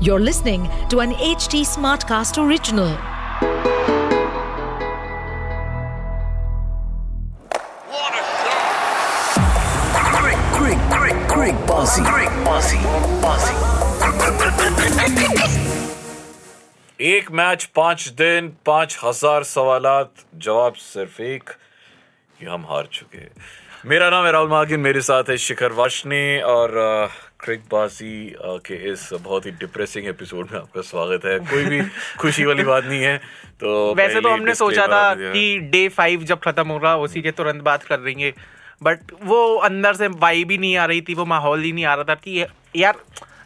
You're listening to an HT Smartcast original. What a goal! Great, great, great, great bossy. Great bossy, bossy. एक match पाँच दिन पाँच हज़ार सवालात जवाब सिर्फ़ एक कि हम हार चुके मेरा नाम है राहुल मागिन मेरे साथ है शिखर वाशनी और अ, क्रिक बासी के इस बहुत ही डिप्रेसिंग एपिसोड में आपका स्वागत है। कोई भी खुशी वाली बात नहीं है तो वैसे तो हमने सोचा था कि डे फाइव जब खत्म होगा उसी के तुरंत बात कर देंगे बट वो अंदर से वाइब ही नहीं आ रही थी वो माहौल ही नहीं आ रहा था कि यार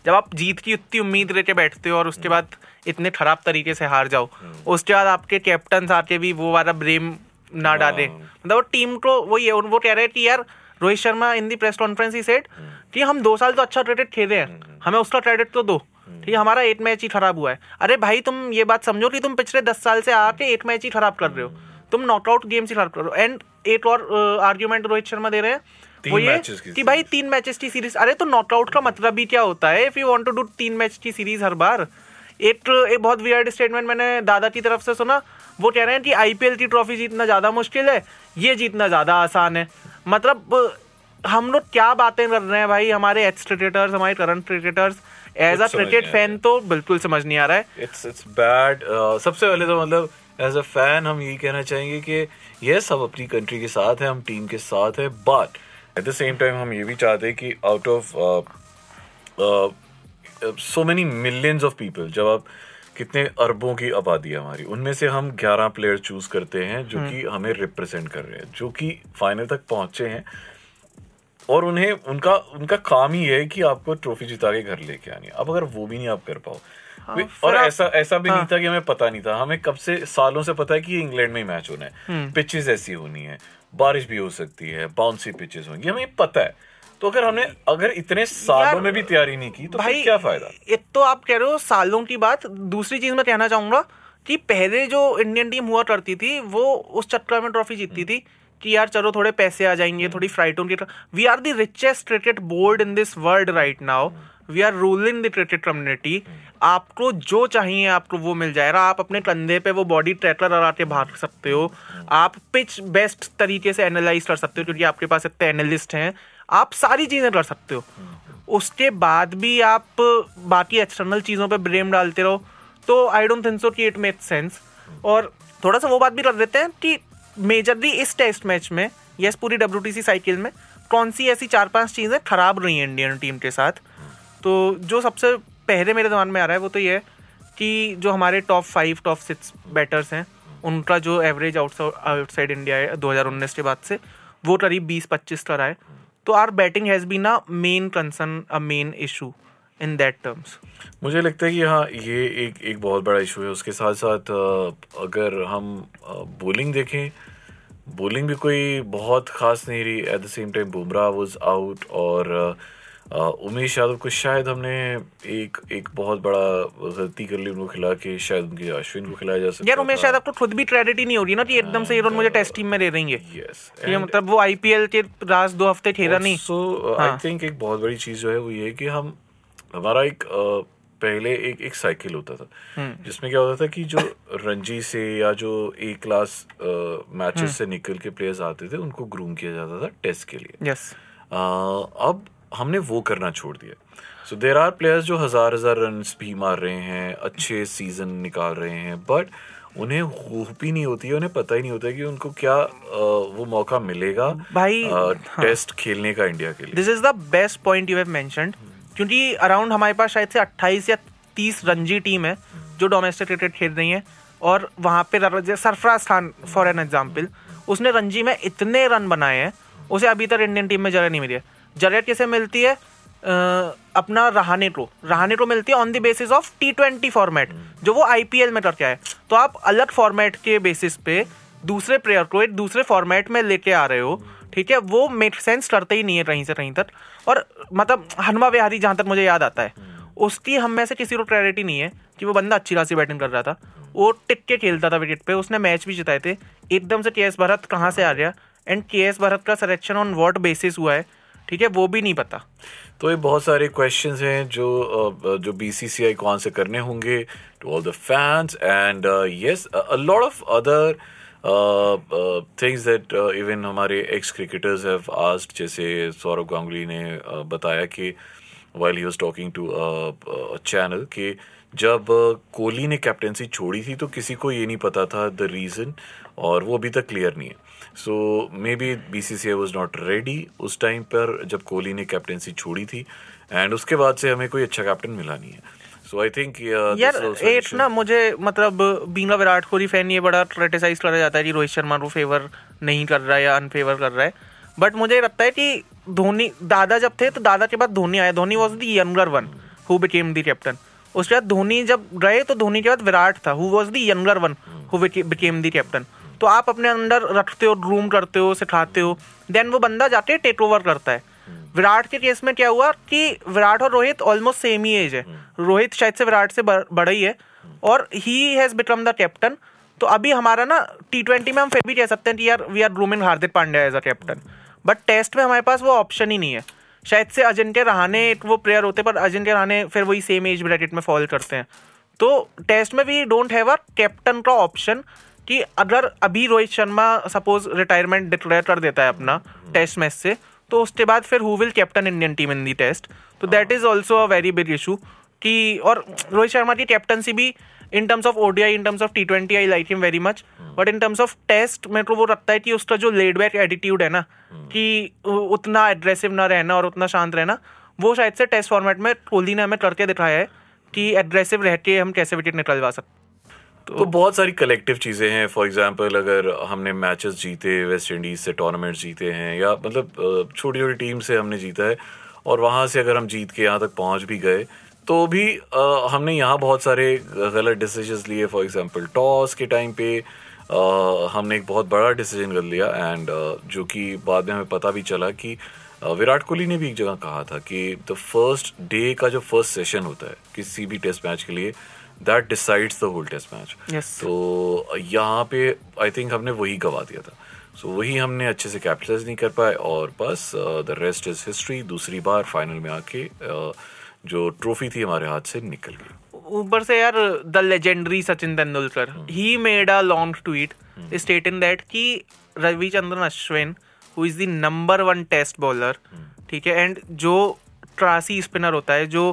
जब आप जीत की उतनी उम्मीद लेके बैठते हो और उसके बाद इतने खराब तरीके से हार जाओ उसके बाद आपके कैप्टन आके भी वो वाला ब्लेम ना डाले। मतलब वो टीम को वो ये वो कह रहे हैं कि यार Rohit Sharma in the press conference ही कि हम दो साल तो अच्छा क्रेडिट खेले हैं। हमें उसका क्रेडिट तो दो। ठीक है हमारा एक मैच ही खराब हुआ है। अरे भाई तुम ये बात समझो कि तुम पिछले दस साल से आके एक मैच ही खराब कर रहे हो। तुम नॉकआउट गेम्स ही खराब कर रहे हो। एंड एक और आर्ग्यूमेंट रोहित शर्मा दे रहे हैं। वो ये की भाई तीन मैचेस की सीरीज़ अरे तो नॉकआउट का मतलब ही क्या होता है? If you want to do तीन मैच की सीरीज़ हर बार। एक एक बहुत वियर्ड स्टेटमेंट मैंने दादा की तरफ़ से सुना। वो कह रहे हैं कि आईपीएल की ट्रॉफी जीतना ज़्यादा मुश्किल है। ये जीतना ज़्यादा आसान है। मतलब हम लोग क्या बातें कर रहे हैं भाई? हमारे एक्स क्रिकेटर्स हमारे current cricketers as a cricket fan तो बिल्कुल समझ नहीं आ रहा है। इट्स इट्स बैड सबसे पहले तो मतलब एज अ फ़ैन हम यही कहना चाहेंगे कि ये सब अपनी कंट्री के साथ है हम टीम के साथ है but at the same time हम ये भी चाहते हैं कि out of so many millions of people जब आप कितने अरबों की आबादी है हमारी उनमें से हम 11 प्लेयर चूज़ करते हैं जो कि हमें रिप्रेजेंट कर रहे हैं जो कि फाइनल तक पहुँचे हैं। और उन्हें उनका उनका काम ही है कि आपको ट्रॉफी जिता के घर लेके आनी है। अब अगर वो भी नहीं आप कर पाओ। वे- और ऐसा ऐसा भी हाँ, नहीं हाँ। था कि हमें पता नहीं था। हमें कब से सालों से पता है कि इंग्लैंड में ही मैच होना हम्म। है पिचेस ऐसी होनी है। बारिश भी हो सकती है बाउंसी पिचेस होंगी। हमें पता है। तो अगर हमने अगर इतने सालों में भी तैयारी नहीं की तो भाई क्या फ़ायदा? एक तो आप कह रहे हो सालों की बात। दूसरी चीज़ मैं कहना चाहूँगा कि पहले जो इंडियन टीम हुआ करती थी वो उस चक्कर में ट्रॉफी जीतती थी। कि यार चलो थोड़े पैसे आ जाएँगे थोड़ी फ्राइटों की we are the richest cricket board in this world right now we are ruling the cricket community आपको जो चाहिए आपको वो मिल जाएगा। आप अपने कंधे पे वो बॉडी ट्रैकर लगा के भाग सकते हो। आप पिच बेस्ट तरीके से एनालाइज कर सकते हो क्योंकि आपके पास इतने एनालिस्ट हैं। आप सारी चीज़ें कर सकते हो। उसके बाद भी आप बाकी एक्सटर्नल चीज़ों पे ब्लेम डालते रहो। तो आई डोंट थिंक सो कि इट मेक सेंस और थोड़ा सा वो बात भी कर देते हैं कि मेजरली इस टेस्ट मैच में यस पूरी डब्ल्यूटीसी साइकिल में, कौन सी ऐसी चार पाँच चीज़ें खराब रही हैं इंडियन टीम के साथ? तो जो सबसे पहले मेरे दिमाग में आ रहा है वो तो ये है कि जो हमारे top five top six batters हैं, उनका जो एवरेज आउटसाइड इंडिया है 2019 के बाद से, वो करीब 20-25 का रहा है। तो our batting has been a main concern a main issue in that terms मुझे लगता है कि हाँ ये एक एक बहुत बड़ा इशू है। उसके साथ साथ अगर हम बॉलिंग देखें बॉलिंग भी कोई बहुत खास नहीं रही। At the same time Bumrah was out और उमेश यादव को शायद हमने एक एक बहुत बड़ा गलती कर ली उनको खिला के शायद उनके अश्विन को खिलाया जा सकता यार उमेश यादव को खुद भी क्रेडिट ही नहीं हो रही ना कि एकदम से ये मुझे टेस्ट टीम में दे देंगे। यस ये मतलब वो आईपीएल के राज दो हफ़्ते खेला नहीं। सो आई। थिंक एक बहुत बड़ी चीज़ जो है वो ये है कि हम हमारा एक पहले एक एक साइकिल होता था। हम्म। जिसमें क्या होता था कि जो रणजी से या जो ए क्लास मैचेस। से निकल के प्लेयर्स आते थे उनको ग्रूम किया जाता था टेस्ट के लिए। यस अ, अब हमने वो करना छोड़ दिया। सो देर आर प्लेयर्स जो हज़ार हज़ार रन भी मार रहे हैं अच्छे सीज़न निकाल रहे हैं बट उन्हें होप ही नहीं होती है उन्हें पता ही नहीं होता कि उनको क्या वो मौका मिलेगा भाई, अ, हाँ। टेस्ट खेलने का इंडिया के लिए। This is the best point you have mentioned क्योंकि अराउंड हमारे पास शायद से 28 या 30 रणजी टीम है, जो डोमेस्टिक क्रिकेट खेल रही है, और वहाँ पे Sarfaraz Khan for an example उसने रणजी में इतने रन बनाए हैं, उसे अभी तक इंडियन टीम में जगह नहीं मिली है। जगह कैसे मिलती है? अपना रहाने को रहाने को मिलती है on the basis of T twenty format जो वो आईपीएल में करके आए तो आप अलग फॉर्मेट के बेसिस पे दूसरे प्लेयर को एक दूसरे फॉर्मेट में लेके आ रहे हो ठीक है? वो मेक सेंस करते ही नहीं है कहीं से कहीं तक। और मतलब हनुमा विहारी जहाँ तक मुझे याद आता है उसकी हम में से किसी को क्लैरिटी नहीं है कि वो बंदा अच्छी खासी बैटिंग कर रहा था। वो टिक के खेलता था विकेट पे उसने मैच भी जिताए थे। एकदम से के एस भरत कहाँ से आ गया? एंड के एस भरत का सिलेक्शन ऑन वॉट बेसिस हुआ है ठीक है? वो भी नहीं पता। तो ये बहुत सारे क्वेश्चंस हैं जो जो बीसीसीआई को आंसर करने होंगे to all the fans and yes a lot of other things that even हमारे एक्स क्रिकेटर्स हैव आस्क्ड जैसे सौरभ गांगुली ने uh, बताया कि while he was talking to channel कि जब uh, कोहली ने कैप्टेंसी छोड़ी थी तो किसी को ये नहीं पता था द रीज़न और वो अभी तक क्लियर नहीं है। So maybe B C C I was not ready उस टाइम पर जब कोहली ने कैप्टेंसी छोड़ी थी एंड उसके बाद से हमें कोई अच्छा कैप्टन मिला नहीं है। सो आई थिंक यार एट ना मुझे मतलब बीना विराट कोहली फ़ैन ये बड़ा क्रिटिसाइज करा जाता है कि रोहित शर्मा को फेवर नहीं कर रहा है या अनफेवर कर रहा है। बट मुझे लगता है कि धोनी दादा जब थे तो दादा के बाद धोनी आया। Dhoni was the younger one who became the captain उसके बाद धोनी जब गए तो धोनी के बाद विराट था who was the younger one who became the captain तो आप अपने अंदर रखते हो रूम करते हो सिखाते हो देन वो बंदा जाके टेक ओवर करता है। विराट के केस में क्या हुआ कि विराट और रोहित ऑलमोस्ट सेम ही एज है। रोहित शायद से विराट से बड़ा ही है। और he has become the captain तो अभी हमारा ना टी ट्वेंटी में हम फिर भी कह सकते हैं कि यार we are grooming Hardik Pandya as a captain but test में हमारे पास वो ऑप्शन ही नहीं है। शायद से अजिंक्य रहाने एक वो प्लेयर होते पर अजिंक्य रहाने फिर वही सेम एज ब्रैकेट में फॉल करते हैं। तो टेस्ट में we don't have a captain का ऑप्शन कि अगर अभी Rohit Sharma suppose retirement declare कर देता है अपना टेस्ट मैच से तो उसके बाद फिर who will captain Indian team in the test तो that is also a very big issue कि और रोहित शर्मा की कैप्टनसी भी in terms of ODI in terms of T twenty I like him very much but in terms of test मेरे को वो लगता है कि उसका जो लेड बैक एटीट्यूड है ना कि उतना एग्रेसिव ना रहना और उतना शांत रहना वो शायद से टेस्ट फॉर्मेट में कोहली ने हमें करके दिखाया है कि एग्रेसिव रह के हम कैसे विकेट निकलवा सकते तो बहुत सारी कलेक्टिव चीज़ें हैं। फॉर एग्जांपल अगर हमने मैचेस जीते वेस्ट इंडीज से टूर्नामेंट जीते हैं या मतलब छोटी छोटी टीम से हमने जीता है और वहाँ से अगर हम जीत के यहाँ तक पहुँच भी गए तो भी अ, हमने यहाँ बहुत सारे गलत डिसीज़न लिए। फॉर एग्ज़ाम्पल टॉस के टाइम पे अ, हमने एक बहुत बड़ा डिसीज़न कर लिया एंड जो कि बाद में हमें पता भी चला कि विराट कोहली ने भी एक जगह कहा था कि द फ़र्स्ट डे का जो फ़र्स्ट सेशन होता है किसी भी टेस्ट मैच के लिए that decides the whole test match तो यहाँ पे आई थिंक हमने वही गवा दिया था। सो so, वही हमने अच्छे से कैपिटलाइज नहीं कर पाए और बस द रेस्ट इज़ हिस्ट्री दूसरी बार फाइनल में आके uh, जो ट्रॉफी थी हमारे हाथ से निकल गई। ऊपर से यार the legendary Sachin Tendulkar he made a long tweet stating that कि Ravichandran Ashwin who is the number one test bowler ठीक है एंड जो ट्रासी स्पिनर होता है जो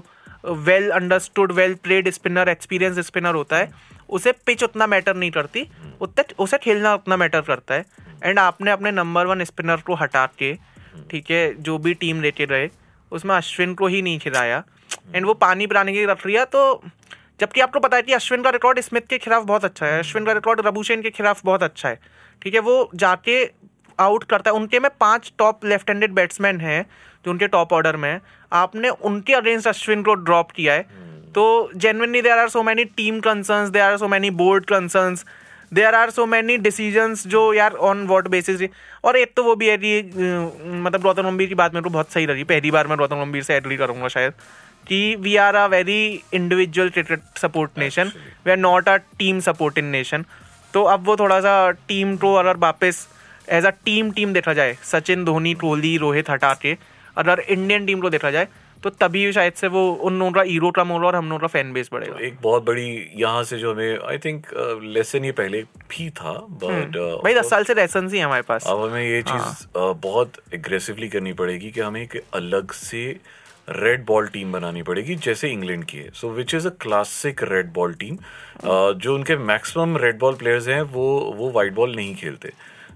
well understood well played spinner experience spinner होता है, उसे पिच उतना मैटर नहीं करती। उतना, उसे खेलना उतना मैटर करता है। एंड आपने अपने नंबर वन स्पिनर को हटा के, ठीक है, जो भी टीम लेके रहे, उसमें अश्विन को ही नहीं खिलाया। एंड वो पानी पिलाने की रख लिया तो जबकि आपको पता है कि अश्विन का रिकॉर्ड स्मिथ के खिलाफ बहुत अच्छा है। अश्विन का रिकॉर्ड रबुशेन के खिलाफ बहुत अच्छा है। ठीक है, वो जाके आउट करता है। उनके में पाँच टॉप लेफ़्ट हैंडेड बैट्समैन हैं जो उनके टॉप ऑर्डर में हैं। आपने उनके अगेंस्ट अश्विन को ड्रॉप किया है। तो genuinely there are so many team concerns there are so many board concerns there are so many decisions जो यार ऑन वॉट बेसिस और एक तो वो भी है कि मतलब गौतम गंभीर की बात मेरे को बहुत सही लगी। पहली बार मैं गौतम गंभीर से एग्री करूँगा शायद। कि we are a very individual cricket support nation we are not a team supporting nation तो अब वो थोड़ा सा टीम को अगर वापस एज अ टीम टीम देखा जाए सचिन धोनी कोहली रोहित हटा के अगर इंडियन टीम को देखा जाए तो तभी शायद से वो उन लोगों का हीरो कम होगा और हम लोगों का फ़ैन बेस बढ़ेगा। एक बहुत बड़ी यहाँ से जो हमें आई थिंक लेसन ये पहले भी था बट uh, भाई दस साल से लेसन ही हमारे पास। अब हमें ये चीज़ अ, बहुत एग्रेसिवली करनी पड़ेगी कि हमें एक अलग से रेड बॉल टीम बनानी पड़ेगी जैसे इंग्लैंड की है। So which is a classic red ball team जो उनके मैक्सिमम रेड बॉल प्लेयर्स हैं वो वो वाइट बॉल नहीं खेलते।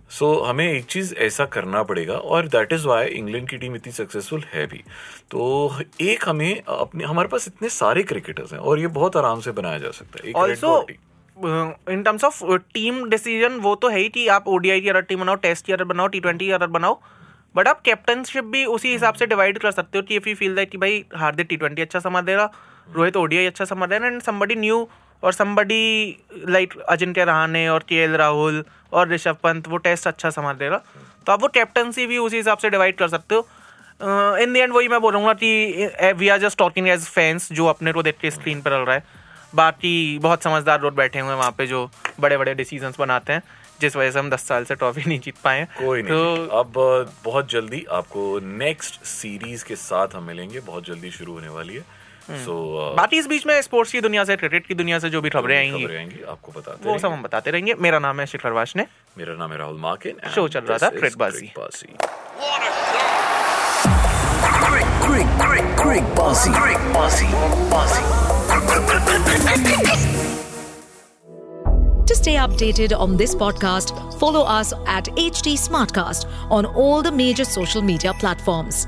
सो so, हमें एक चीज़ ऐसा करना पड़ेगा और दैट इज़ वाई इंग्लैंड की टीम इतनी सक्सेसफुल है भी। तो एक हमें अपने हमारे पास इतने सारे क्रिकेटर्स हैं और ये बहुत आराम से बनाया जा सकता है। Also in terms of team decision वो तो है ही कि आप ओडीआई की अलग टीम बनाओ टेस्ट की अलग बनाओ टी ट्वेंटी की अलग बनाओ। बट आप कैप्टनशिप भी उसी हिसाब से डिवाइड कर सकते हो कि इफ़ यू फील दैट कि भाई हार्दिक टी ट्वेंटी अच्छा संभाल रहा रोहित ओडीआई अच्छा संभाल देगा एंड समबडी न्यू और समबडी लाइक अजिंक्य रहाने और के राहुल और ऋषभ पंत वो टेस्ट अच्छा संभाल देगा तो आप वो कैप्टनसी भी उसी हिसाब से डिवाइड कर सकते हो। इन द एंड वही मैं बोलूँगा कि we are just talking as fans जो अपने को देख के स्क्रीन पर चल रहा है। बाकी बहुत समझदार लोग बैठे हुए हैं वहाँ पे जो बड़े बड़े डिसीज़न बनाते हैं जिस वजह से हम 10 साल से ट्रॉफी नहीं जीत पाए। कोई नहीं। तो अब बहुत जल्दी आपको नेक्स्ट सीरीज़ के साथ हम मिलेंगे। बहुत जल्दी शुरू होने वाली है। हम्म। सो बाकी इस बीच में स्पोर्ट्स की दुनिया से क्रिकेट की दुनिया से जो भी खबरें आएँगी आपको बताते वो सब। हम बताते रहेंगे मेरा नाम है शिखर वाशने मेरा नाम है राहुल मार्किन and शो चल रहा था, bossy, bossy. To stay updated on this podcast, follow us at HT Smartcast on all the major social media platforms.